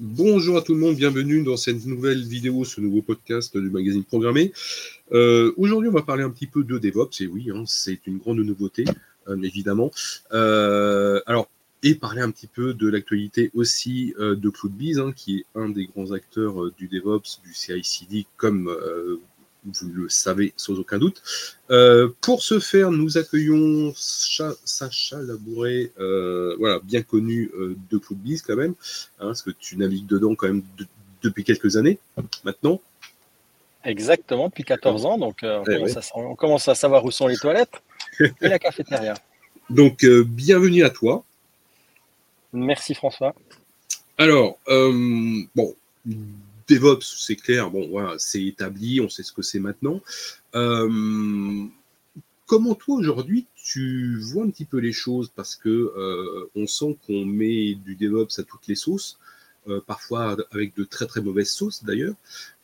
Bonjour à tout le monde, bienvenue dans cette nouvelle vidéo, ce nouveau podcast du magazine Programmé. Euh, aujourd'hui, on va parler un petit peu de DevOps, et oui, hein, c'est une grande nouveauté, euh, évidemment. Euh, alors, et parler un petit peu de l'actualité aussi de CloudBees, hein, qui est un des grands acteurs du DevOps, du CI/CD, comme vous le savez sans aucun doute. Euh, pour ce faire, nous accueillons Sacha Labouré, euh, voilà, bien connu euh, de CloudBees quand même, hein, parce que tu navigues dedans quand même depuis quelques années maintenant. Exactement, depuis 14 ans, donc on, eh commence à, on, commence à, savoir où sont les toilettes et la cafétéria. Donc, bienvenue à toi. Merci François. Alors, bon, DevOps, c'est clair, bon, c'est établi, on sait ce que c'est maintenant. Euh, comment toi aujourd'hui tu vois un petit peu les choses? Parce que euh, on sent qu'on met du DevOps à toutes les sauces, euh, parfois avec de très très mauvaises sauces d'ailleurs,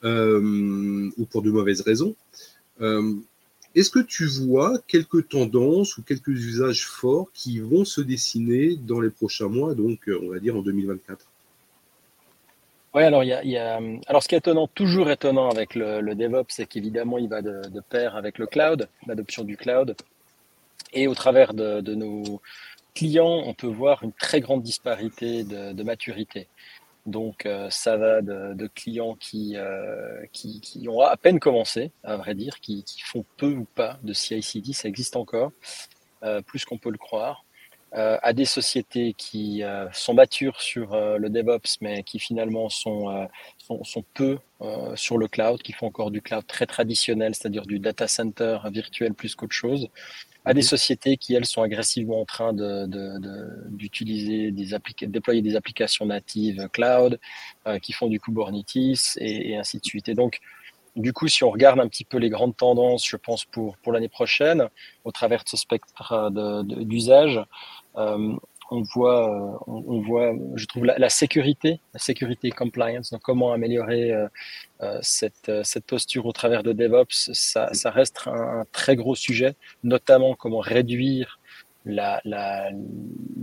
ou pour de mauvaises raisons. Est-ce que tu vois quelques tendances ou quelques usages forts qui vont se dessiner dans les prochains mois, donc on va dire en 2024 oui, alors il y a, alors ce qui est étonnant, toujours étonnant avec le, DevOps, c'est qu'évidemment il va de, pair avec le cloud, l'adoption du cloud, et au travers de, nos clients, on peut voir une très grande disparité de, maturité. Donc euh, ça va de, clients euh, qui, qui, ont à peine commencé, à vrai dire, qui, font peu ou pas de CI/CD, ça existe encore, euh, plus qu'on peut le croire euh, à des sociétés qui euh, sont matures sur euh, le DevOps, mais qui finalement sont, sont, sont, peu sur le cloud, qui font encore du cloud très traditionnel, c'est-à-dire du data center virtuel plus qu'autre chose, à des mhm. sociétés qui, elles, sont agressivement en train d'utiliser, de, de, des déployer des applications natives cloud, qui font du Kubernetes et, et ainsi de suite. Et donc, du coup, si on regarde un petit peu les grandes tendances, je pense pour, pour l'année prochaine, au travers de ce spectre d'usage, euh, on voit, euh, on, voit, je trouve la, sécurité, la sécurité compliance, donc comment améliorer euh, cette, cette posture au travers de DevOps, ça reste un, très gros sujet, notamment comment réduire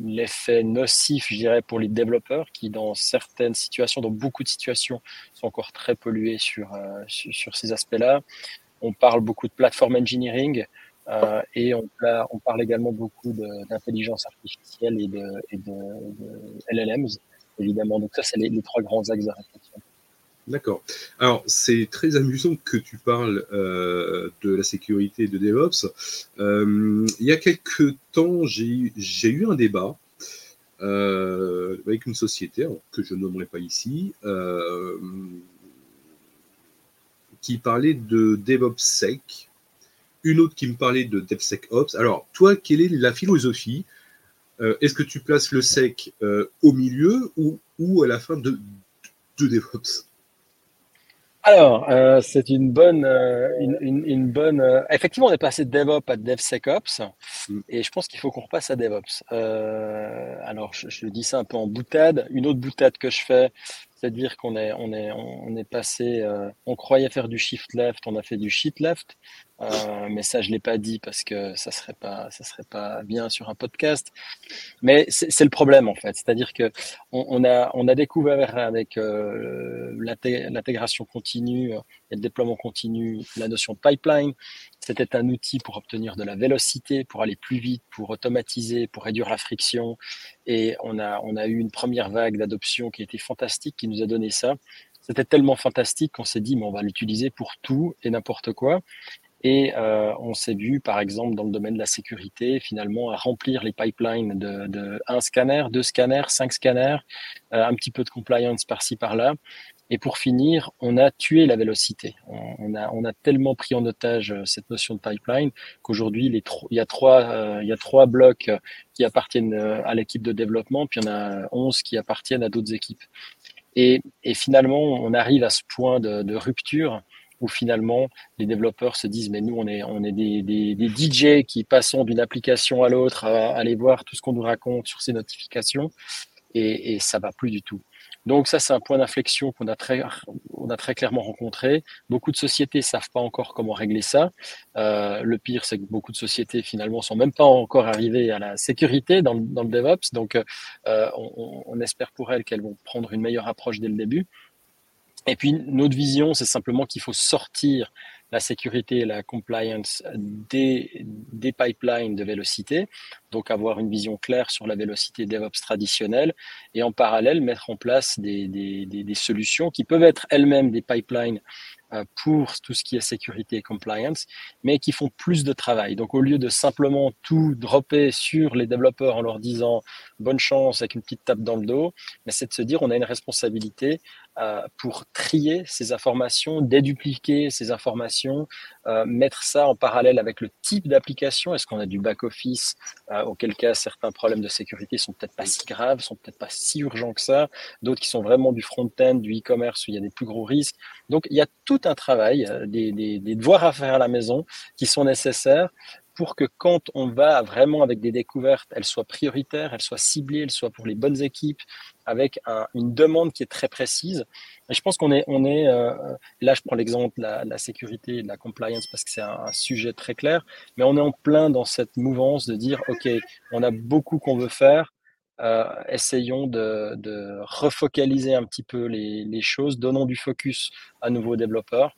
l'effet nocif, je dirais, pour les développeurs qui, dans certaines situations, dans beaucoup de situations, sont encore très pollués sur, sur, sur ces aspects-là. On parle beaucoup de platform engineering. Euh, et on, on, parle également beaucoup d'intelligence artificielle et de, et de, LLMs, évidemment. Donc ça, c'est les, trois grands axes de réflexion. D'accord. Alors, c'est très amusant que tu parles euh, de la sécurité de DevOps. Euh, il y a quelques temps, j'ai eu un débat euh, avec une société que je nommerai pas ici, qui parlait de DevOps Sec une autre qui me parlait de DevSecOps. Alors, toi, quelle est la philosophie Est-ce que tu places le sec au milieu ou, à la fin de DevOps? Alors, euh, c'est une bonne, une, bonne. effectivement, on est passé de DevOps à DevSecOps, mm. et je pense qu'il faut qu'on repasse à DevOps. alors, je, je, dis ça un peu en boutade. Une autre boutade que je fais, c'est-à-dire qu'on est, on est, on est passé, on croyait faire du shift left, on a fait du shift left. Euh, mais ça, je l'ai pas dit parce que ça serait serait pas bien sur un podcast. Mais c'est le problème en fait, c'est-à-dire que on, on, a, on a découvert avec euh, l'intégration continue et le déploiement continu la notion de pipeline. C'était un outil pour obtenir de la vélocité, pour aller plus vite, pour automatiser, pour réduire la friction. Et on a, on a eu une première vague d'adoption qui était fantastique, qui nous a donné ça. C'était tellement fantastique qu'on s'est dit, mais on va l'utiliser pour tout et n'importe quoi. Et euh, on s'est vu, par exemple, dans le domaine de la sécurité, finalement, à remplir les pipelines de, de un scanner, deux scanners, cinq scanners, euh, un petit peu de compliance par-ci, par-là. Et pour finir, on a tué la vélocité. On, a, on a tellement pris en otage euh, cette notion de pipeline qu'aujourd'hui, il, y a trois, euh, y a trois blocs qui appartiennent euh, à l'équipe de développement, puis il y en a onze qui appartiennent à d'autres équipes. Et, et, finalement, on arrive à ce point de, de rupture où finalement les développeurs se disent mais nous on est des, des, DJ qui passons d'une application à l'autre à, aller voir tout ce qu'on nous raconte sur ces notifications et, et ça va plus du tout. Donc ça, c'est un point d'inflexion qu'on a très, clairement rencontré. Beaucoup de sociétés savent pas encore comment régler ça. Euh, le pire, c'est que beaucoup de sociétés finalement sont même pas encore arrivées à la sécurité dans, le DevOps. Donc, euh, on, espère pour elles qu'elles vont prendre une meilleure approche dès le début. Et puis notre vision, c'est simplement qu'il faut sortir la sécurité et la compliance des, des pipelines de vélocité, donc avoir une vision claire sur la vélocité DevOps traditionnelle, et en parallèle mettre en place des, des, des, des solutions qui peuvent être elles-mêmes des pipelines euh, pour tout ce qui est sécurité et compliance, mais qui font plus de travail. Donc au lieu de simplement tout dropper sur les développeurs en leur disant bonne chance avec une petite tape dans le dos, mais c'est de se dire on a une responsabilité pour trier ces informations, dédupliquer ces informations, euh, mettre ça en parallèle avec le type d'application. Est-ce qu'on a du back-office, euh, auquel cas certains problèmes de sécurité sont peut-être pas si graves, sont peut-être pas si urgents que ça, d'autres qui sont vraiment du front-end, du e-commerce où il y a des plus gros risques. Donc il y a tout un travail, euh, des, des devoirs à faire à la maison qui sont nécessaires pour que quand on va vraiment avec des découvertes, elles soient prioritaires, elles soient ciblées, elles soient pour les bonnes équipes, avec un, une demande qui est très précise. Et je pense qu'on est, on est euh, là je prends l'exemple de la, la, sécurité de la compliance parce que c'est un, un, sujet très clair, mais on est en plein dans cette mouvance de dire, OK, on a beaucoup qu'on veut faire, euh, essayons de, de, refocaliser un petit peu les, les, choses, donnons du focus à nouveau aux développeurs.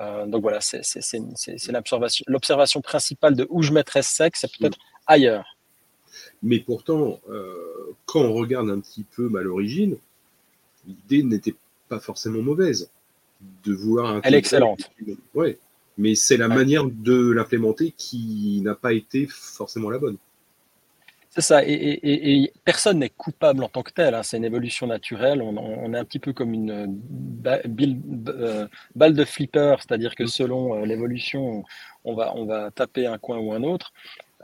Euh, donc voilà, c'est l'observation principale de où je mettrais sexe, c'est peut-être ailleurs. Mais pourtant, euh, quand on regarde un petit peu à l'origine, l'idée n'était pas forcément mauvaise de vouloir. Elle est excellente. Oui, mais c'est la ouais. manière de l'implémenter qui n'a pas été forcément la bonne. C'est ça, et, et, et personne n'est coupable en tant que tel. Hein. C'est une évolution naturelle. On, on, est un petit peu comme une balle, euh, balle de flipper, c'est-à-dire que selon euh, l'évolution, on va, on va taper un coin ou un autre.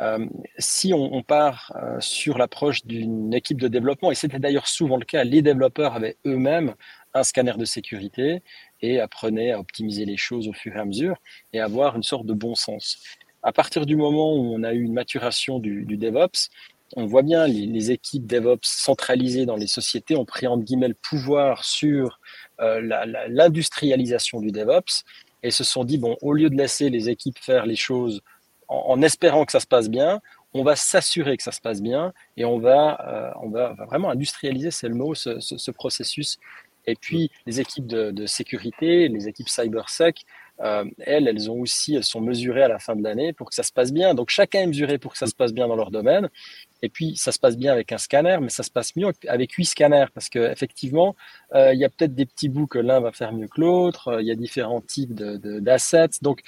Euh, si on, part euh, sur l'approche d'une équipe de développement, et c'était d'ailleurs souvent le cas, les développeurs avaient eux-mêmes un scanner de sécurité et apprenaient à optimiser les choses au fur et à mesure et avoir une sorte de bon sens. À partir du moment où on a eu une maturation du, DevOps, on voit bien les, les, équipes DevOps centralisées dans les sociétés ont pris entre guillemets le pouvoir sur euh, l'industrialisation du DevOps et se sont dit bon au lieu de laisser les équipes faire les choses en, espérant que ça se passe bien, on va s'assurer que ça se passe bien et on va euh, on va vraiment industrialiser c'est le mot ce, ce, ce, processus et puis les équipes de, sécurité, les équipes cybersec euh, elles, elles ont aussi, elles sont mesurées à la fin de l'année pour que ça se passe bien. Donc chacun est mesuré pour que ça se passe bien dans leur domaine. Et puis ça se passe bien avec un scanner, mais ça se passe mieux avec huit scanners parce que effectivement, euh, il y a peut-être des petits bouts que l'un va faire mieux que l'autre. Il y a différents types d'assets. De, Donc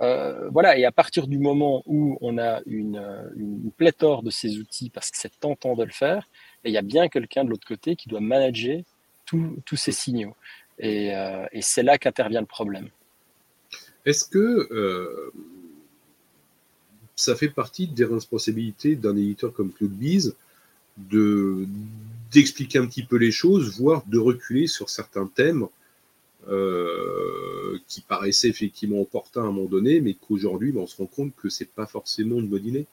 euh, voilà. Et à partir du moment où on a une, pléthore de ces outils parce que c'est tentant de le faire, il y a bien quelqu'un de l'autre côté qui doit manager tous ces signaux. Et, euh, et c'est là qu'intervient le problème. Est-ce que euh, ça fait partie des responsabilités d'un éditeur comme CloudBees de d'expliquer un petit peu les choses, voire de reculer sur certains thèmes euh, qui paraissaient effectivement opportuns à un moment donné, mais qu'aujourd'hui, ben, on se rend compte que c'est pas forcément une bonne idée.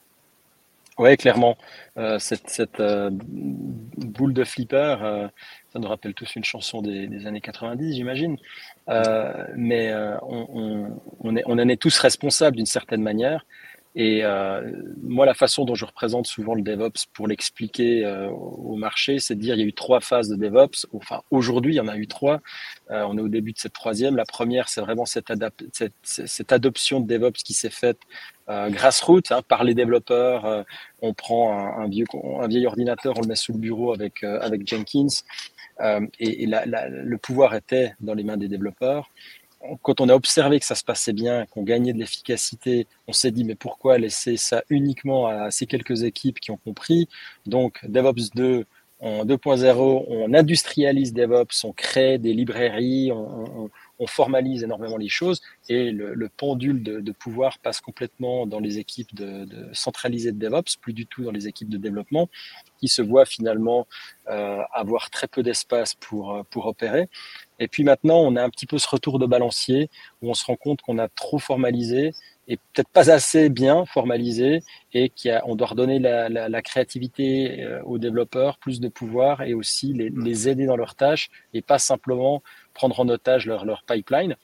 Oui, clairement. Euh, cette, euh, boule de flipper, ça nous rappelle tous une chanson des, années 90, j'imagine. Mais on, on, est, on en est tous responsables d'une certaine manière. Et euh, moi, la façon dont je représente souvent le DevOps pour l'expliquer euh, au marché, c'est de dire il y a eu trois phases de DevOps. Enfin, aujourd'hui, il y en a eu trois. Euh, on est au début de cette troisième. La première, c'est vraiment cette, adoption de DevOps qui s'est faite grassroots hein, par les développeurs. On prend un, vieux, vieil ordinateur, on le met sous le bureau avec, Jenkins. et, le pouvoir était dans les mains des développeurs quand on a observé que ça se passait bien, qu'on gagnait de l'efficacité, on s'est dit mais pourquoi laisser ça uniquement à ces quelques équipes qui ont compris? Donc DevOps 2 en 2.0, on industrialise DevOps, on crée des librairies, on, on, on formalise énormément les choses et le, le pendule de, pouvoir passe complètement dans les équipes de, centralisées de DevOps, plus du tout dans les équipes de développement, qui se voient finalement euh, avoir très peu d'espace pour, pour opérer. Et puis maintenant, on a un petit peu ce retour de balancier où on se rend compte qu'on a trop formalisé est peut-être pas assez bien formalisé et qui a, on doit redonner la, la, la créativité euh, aux développeurs, plus de pouvoir et aussi les, les, aider dans leurs tâches et pas simplement prendre en otage leur, leur pipeline.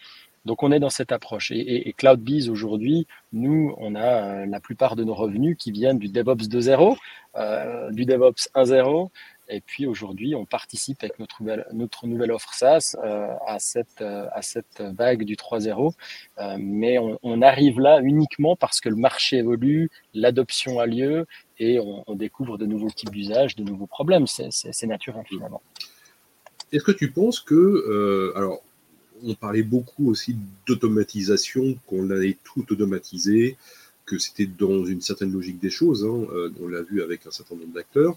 Donc on est dans cette approche. Et, et, et CloudBees aujourd'hui, nous, on a euh, la plupart de nos revenus qui viennent du DevOps 2.0, euh, du DevOps 1.0 et puis aujourd'hui, on participe avec notre nouvelle, offre SaaS euh, à, cette, euh, à cette vague du 3.0. Euh, mais on, on, arrive là uniquement parce que le marché évolue, l'adoption a lieu et on, on, découvre de nouveaux types d'usages, de nouveaux problèmes. C'est naturel finalement. Est-ce que tu penses que, euh, alors, on parlait beaucoup aussi d'automatisation, qu'on allait tout automatiser, que c'était dans une certaine logique des choses. Hein, euh, on l'a vu avec un certain nombre d'acteurs.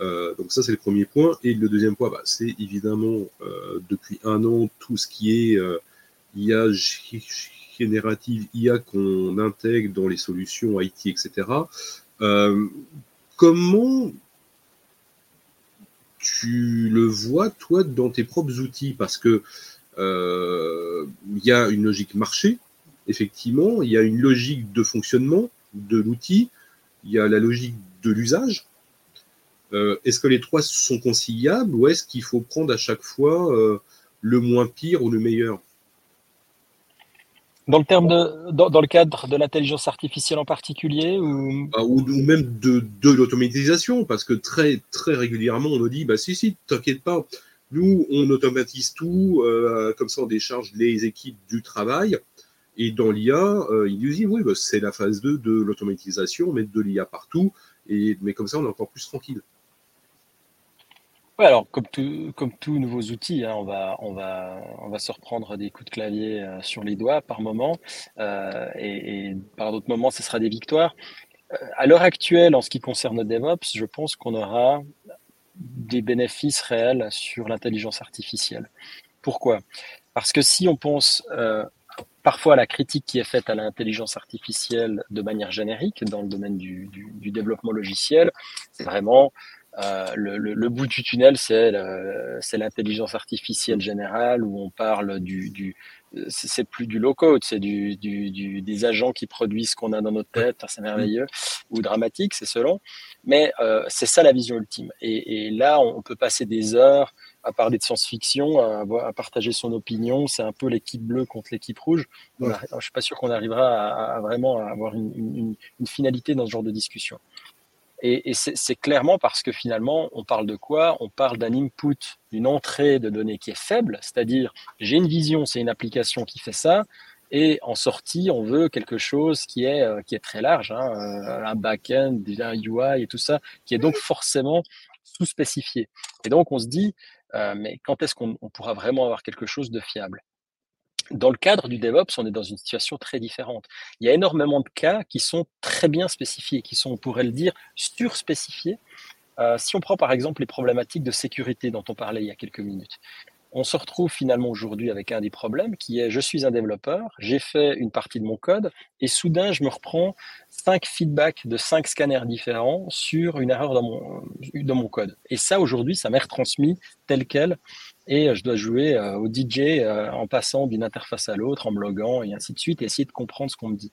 Euh, donc ça, c'est le premier point. Et le deuxième point, bah, c'est évidemment euh, depuis un an tout ce qui est IA générative, IA qu'on intègre dans les solutions IT, etc. Comment tu le vois, toi, dans tes propres outils? Parce que il y a une logique marché, effectivement, il y a une logique de fonctionnement de l'outil, il y a la logique de l'usage. Euh, est-ce que les trois sont conciliables ou est-ce qu'il faut prendre à chaque fois euh, le moins pire ou le meilleur? Dans le, terme de, dans, dans le cadre de l'intelligence artificielle en particulier ou... Ah, ou, ou, même de, de l'automatisation, parce que très, très régulièrement, on nous dit, bah si, si, t'inquiète pas, nous, on automatise tout, euh, comme ça on décharge les équipes du travail, et dans l'IA, euh, il nous dit oui, bah, c'est la phase 2 de l'automatisation, mettre de l'IA partout, et, mais comme ça, on est encore plus tranquille. Oui, alors comme, tout, comme tous nouveaux outils, hein, on, va, on, va, on va se reprendre des coups de clavier euh, sur les doigts par moment, euh, et, par d'autres moments, ce sera des victoires. À l'heure actuelle, en ce qui concerne DevOps, je pense qu'on aura des bénéfices réels sur l'intelligence artificielle. Pourquoi? Parce que si on pense parfois la critique qui est faite à l'intelligence artificielle de manière générique dans le domaine du, développement logiciel, c'est vraiment euh, le, le, bout du tunnel, c'est l'intelligence artificielle générale où on parle du c'est plus du low code, c'est du, du, du, des agents qui produisent ce qu'on a dans notre tête, c'est merveilleux, ou dramatique, c'est selon. Mais euh, c'est ça la vision ultime. Et, et, là, on peut passer des heures à parler de science-fiction, à, à, partager son opinion. C'est un peu l'équipe bleue contre l'équipe rouge. Ouais. Je suis pas sûr qu'on arrivera à, à, vraiment avoir une, une, une, finalité dans ce genre de discussion. Et, et c'est clairement parce que finalement, on parle de quoi? On parle d'un input, d'une entrée de données qui est faible, c'est-à-dire j'ai une vision, c'est une application qui fait ça, et en sortie, on veut quelque chose qui est, euh, qui est très large, hein, euh, un back-end, un UI et tout ça, qui est donc forcément sous-spécifié. Et donc, on se dit, euh, mais quand est-ce qu'on pourra vraiment avoir quelque chose de fiable? Dans le cadre du DevOps, on est dans une situation très différente. Il y a énormément de cas qui sont très bien spécifiés, qui sont, on pourrait le dire, surspécifiés. Euh, si on prend par exemple les problématiques de sécurité dont on parlait il y a quelques minutes, on se retrouve finalement aujourd'hui avec un des problèmes qui est je suis un développeur, j'ai fait une partie de mon code et soudain je me reprends cinq feedbacks de cinq scanners différents sur une erreur dans mon, dans mon code. Et ça aujourd'hui, ça m'est retransmis tel quel et je dois jouer euh, au DJ euh, en passant d'une interface à l'autre, en me loguant et ainsi de suite et essayer de comprendre ce qu'on me dit.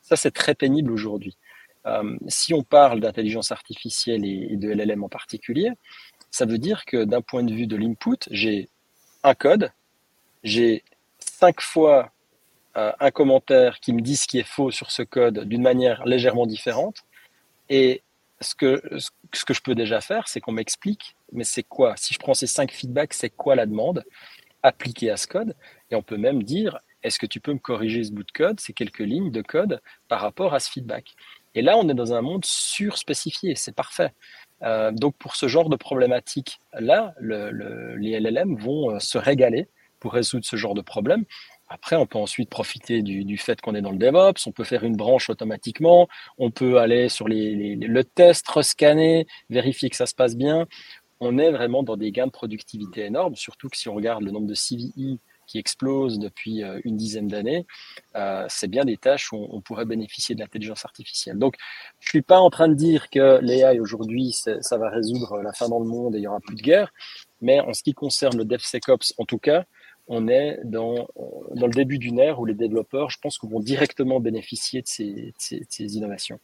Ça, c'est très pénible aujourd'hui. Euh, si on parle d'intelligence artificielle et, et de LLM en particulier, ça veut dire que d'un point de vue de l'input, j'ai un code, j'ai cinq fois euh, un commentaire qui me dit ce qui est faux sur ce code d'une manière légèrement différente. Et ce que, ce que je peux déjà faire, c'est qu'on m'explique, mais c'est quoi Si je prends ces cinq feedbacks, c'est quoi la demande appliquée à ce code? Et on peut même dire, est-ce que tu peux me corriger ce bout de code, ces quelques lignes de code par rapport à ce feedback? Et là, on est dans un monde surspécifié, c'est parfait. Euh, donc pour ce genre de problématique là, le, le, les LLM vont euh, se régaler pour résoudre ce genre de problème. Après, on peut ensuite profiter du, fait qu'on est dans le DevOps, on peut faire une branche automatiquement, on peut aller sur le test, rescanner, vérifier que ça se passe bien. On est vraiment dans des gains de productivité énormes, surtout que si on regarde le nombre de CVI qui explose depuis euh, une dizaine d'années, euh, c'est bien des tâches où on, pourrait bénéficier de l'intelligence artificielle. Donc, je suis pas en train de dire que l'AI aujourd'hui, ça va résoudre la fin dans le monde et il y aura plus de guerre, mais en ce qui concerne le DevSecOps, en tout cas, on est dans, le début d'une ère où les développeurs, je pense, vont directement bénéficier de ces, ces, innovations.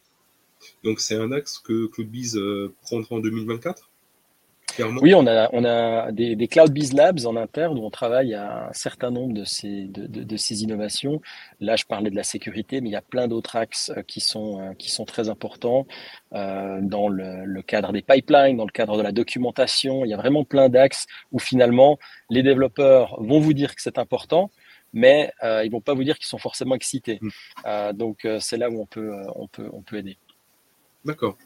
Donc c'est un axe que CloudBees prendra en 2024 oui, on a, on a des, des Cloud Biz Labs en interne où on travaille à un certain nombre de ces, de, de, ces innovations. Là, je parlais de la sécurité, mais il y a plein d'autres axes euh, qui sont, euh, qui sont très importants euh, dans le, le, cadre des pipelines, dans le cadre de la documentation. Il y a vraiment plein d'axes où finalement les développeurs vont vous dire que c'est important, mais euh, ils vont pas vous dire qu'ils sont forcément excités. Mm. Euh, donc c'est là où on peut, on peut, on peut aider. D'accord.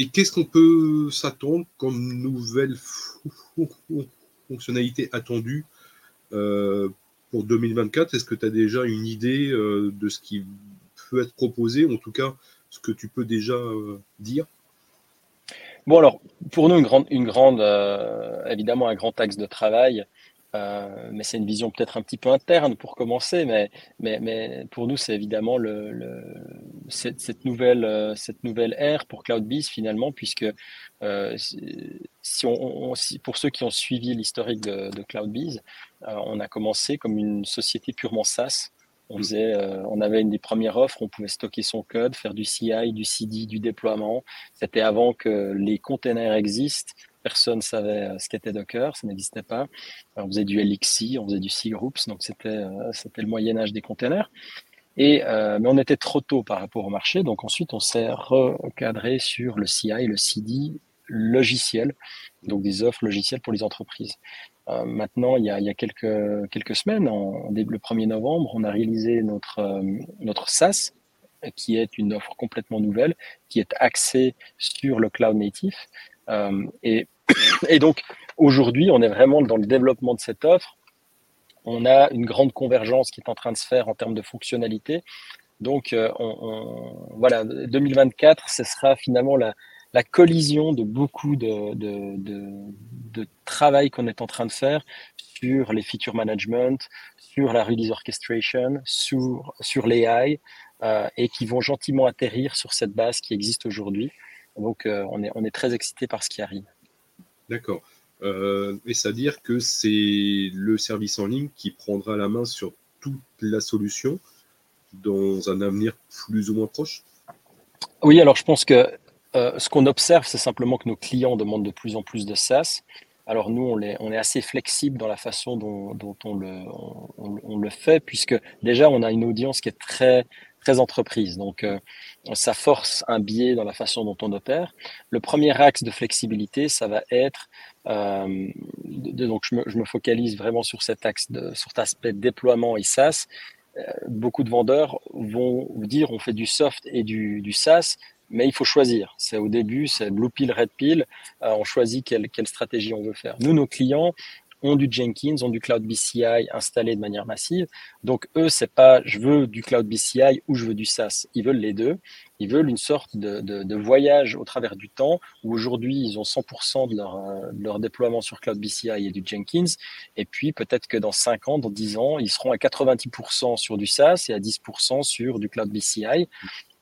Et qu'est-ce qu'on peut s'attendre comme nouvelle fonctionnalité attendue euh, pour 2024 Est-ce que tu as déjà une idée euh, de ce qui peut être proposé, en tout cas ce que tu peux déjà euh, dire? Bon alors, pour nous, une grande, évidemment un grand axe de travail, mais c'est une vision peut-être un petit peu interne pour commencer, mais, mais, mais pour nous, c'est évidemment le cette, cette, nouvelle, euh, cette nouvelle ère pour CloudBees finalement, puisque euh, si on, si, pour ceux qui ont suivi l'historique de, de CloudBees, euh, on a commencé comme une société purement SaaS. On, mmh. faisait, euh, on avait une des premières offres, on pouvait stocker son code, faire du CI, du CD, du déploiement. C'était avant que les containers existent personne ne savait ce qu'était Docker, ça n'existait pas. on faisait du LXC, on faisait du C-Groups, donc c'était c'était le Moyen Âge des containers. Et, euh, mais on était trop tôt par rapport au marché, donc ensuite on s'est recadré sur le CI, le CD logiciel, donc des offres logicielles pour les entreprises. maintenant, il y, a, il y a, quelques, quelques semaines, en, le 1er novembre, on a réalisé notre, notre SaaS, qui est une offre complètement nouvelle, qui est axée sur le cloud native, euh, et, et donc, aujourd'hui, on est vraiment dans le développement de cette offre. On a une grande convergence qui est en train de se faire en termes de fonctionnalité. Donc, euh, voilà, 2024, ce sera finalement la, collision de beaucoup de, travail qu'on est en train de faire sur les feature management, sur la release orchestration, sur, sur l'AI, euh, et qui vont gentiment atterrir sur cette base qui existe aujourd'hui. Donc, euh, on, est, on est très excité par ce qui arrive. D'accord. Euh, et c'est-à-dire que c'est le service en ligne qui prendra la main sur toute la solution dans un avenir plus ou moins proche Oui, alors je pense que euh, ce qu'on observe, c'est simplement que nos clients demandent de plus en plus de SaaS. Alors nous, on est, assez flexible dans la façon dont, on, le, on, le fait, puisque déjà, on a une audience qui est très, très entreprise. Donc, euh, ça force un biais dans la façon dont on opère. Le premier axe de flexibilité, ça va être, euh, donc je me, focalise vraiment sur cet axe, sur cet aspect déploiement et SaaS. Euh, beaucoup de vendeurs vont vous dire on fait du soft et du, du SaaS, mais il faut choisir. C'est au début, c'est blue pill, red pill. Euh, on choisit quelle, quelle stratégie on veut faire. Nous, nos clients, ont du Jenkins, ont du Cloud BCI installé de manière massive. Donc eux, c'est pas je veux du Cloud BCI ou je veux du SaaS. Ils veulent les deux. Ils veulent une sorte de, de, voyage au travers du temps où aujourd'hui ils ont 100% de leur, euh, de leur déploiement sur Cloud BCI et du Jenkins. Et puis peut-être que dans 5 ans, dans 10 ans, ils seront à 90% sur du SaaS et à 10% sur du Cloud BCI.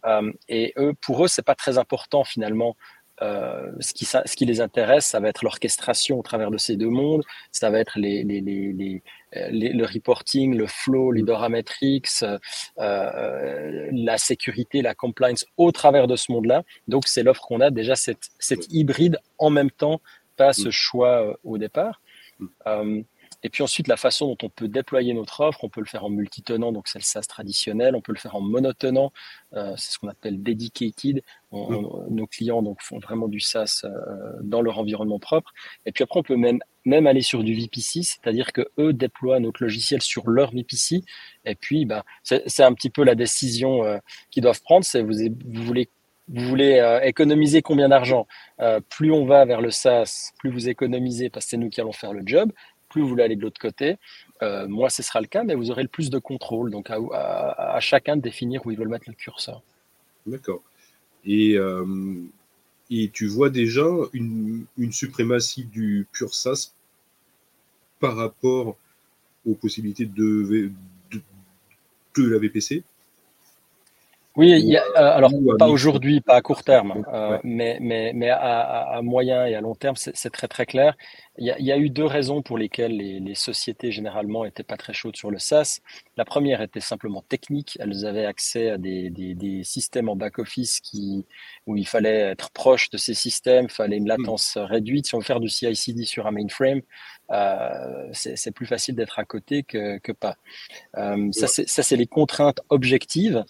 Euh, et eux, pour eux, c'est pas très important finalement euh, ce, qui, ce qui les intéresse, ça va être l'orchestration au travers de ces deux mondes, ça va être les, les, les, les le reporting, le flow, les parametrics, euh, euh, la sécurité, la compliance au travers de ce monde-là. Donc, c'est l'offre qu'on a. Déjà, cette, cette hybride en même temps, pas ce choix euh, au départ. Euh, et puis ensuite, la façon dont on peut déployer notre offre, on peut le faire en multitenant, donc c'est le SaaS traditionnel, on peut le faire en monotenant, euh, c'est ce qu'on appelle dedicated. nos clients donc font vraiment du SaaS euh, dans leur environnement propre. Et puis après, on peut même, même aller sur du VPC, c'est-à-dire que eux déploient notre logiciel sur leur VPC. Et puis, bah, c'est un petit peu la décision euh, qu'ils doivent prendre. C'est vous, vous voulez vous voulez euh, économiser combien d'argent? Euh, Plus on va vers le SaaS, plus vous économisez parce que c'est nous qui allons faire le job plus vous voulez aller de l'autre côté, euh, moi ce sera le cas, mais vous aurez le plus de contrôle. Donc à, chacun de définir où il veut mettre le curseur. D'accord. Et, euh, et tu vois déjà une, suprématie du pur SaaS par rapport aux possibilités de, de la VPC Oui, euh, alors pas aujourd'hui, pas à court terme, euh, mais, mais, mais à, moyen et à long terme, c'est très très clair. Il y, a, eu deux raisons pour lesquelles les, sociétés généralement n'étaient pas très chaudes sur le SaaS. La première était simplement technique. Elles avaient accès à des, des, systèmes en back-office où il fallait être proche de ces systèmes, il fallait une hmm. latence réduite. Si on veut faire du CI/CD sur un mainframe, euh, c'est plus facile d'être à côté que, que pas. Euh, Ça, c'est les contraintes objectives.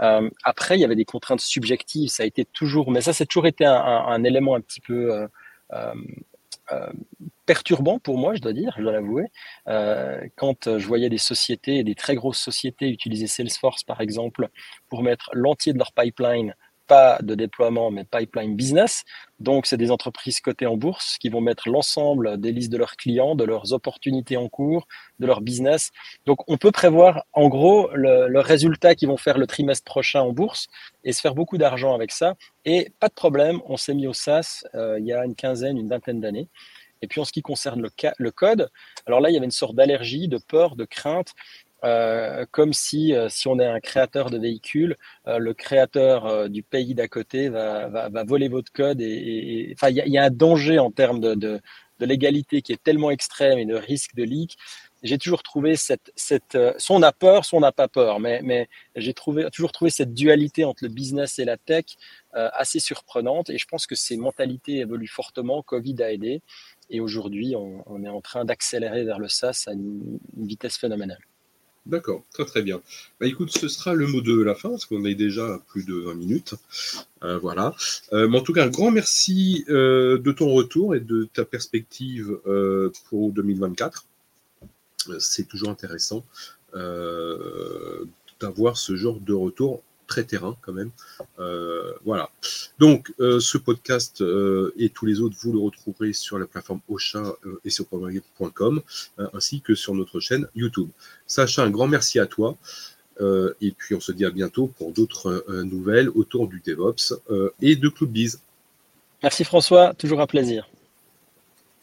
Euh, après, il y avait des contraintes subjectives. Ça a été toujours, mais ça, c'est toujours été un, élément un petit peu euh, euh, perturbant pour moi, je dois dire, je dois l'avouer. quand je voyais des sociétés, des très grosses sociétés utiliser Salesforce, par exemple, pour mettre l'entier de leur pipeline de déploiement, mais pipeline business. Donc, c'est des entreprises cotées en bourse qui vont mettre l'ensemble des listes de leurs clients, de leurs opportunités en cours, de leur business. Donc, on peut prévoir en gros le, résultat qu'ils vont faire le trimestre prochain en bourse et se faire beaucoup d'argent avec ça. Et pas de problème, on s'est mis au SaaS euh, il y a une quinzaine, une vingtaine d'années. Et puis en ce qui concerne le, le, code, alors là, il y avait une sorte d'allergie, de peur, de crainte. Euh, comme si, euh, si on est un créateur de véhicules, euh, le créateur du pays d'à côté va, va, va, voler votre code. Et, enfin, il y, y, a un danger en termes de, de, de, légalité qui est tellement extrême et de risque de leak. J'ai toujours trouvé cette, cette, soit on a peur, soit on n'a pas peur, mais, mais j'ai trouvé, toujours trouvé cette dualité entre le business et la tech assez surprenante. Et je pense que ces mentalités évoluent fortement. Covid a aidé. Et aujourd'hui, on, on, est en train d'accélérer vers le SaaS à une vitesse phénoménale. D'accord, très très bien. Bah, écoute, ce sera le mot de la fin, parce qu'on est déjà à plus de 20 minutes. Euh, voilà. Euh, mais en tout cas, un grand merci euh, de ton retour et de ta perspective pour 2024. C'est toujours intéressant d'avoir ce genre de retour très terrain quand même. Euh, voilà. Donc, euh, ce podcast euh, et tous les autres, vous le retrouverez sur la plateforme Ocha et sur programmer.com, ainsi que sur notre chaîne YouTube. Sacha, un grand merci à toi. et puis, on se dit à bientôt pour d'autres nouvelles autour du DevOps et de Biz. Merci François, toujours un plaisir.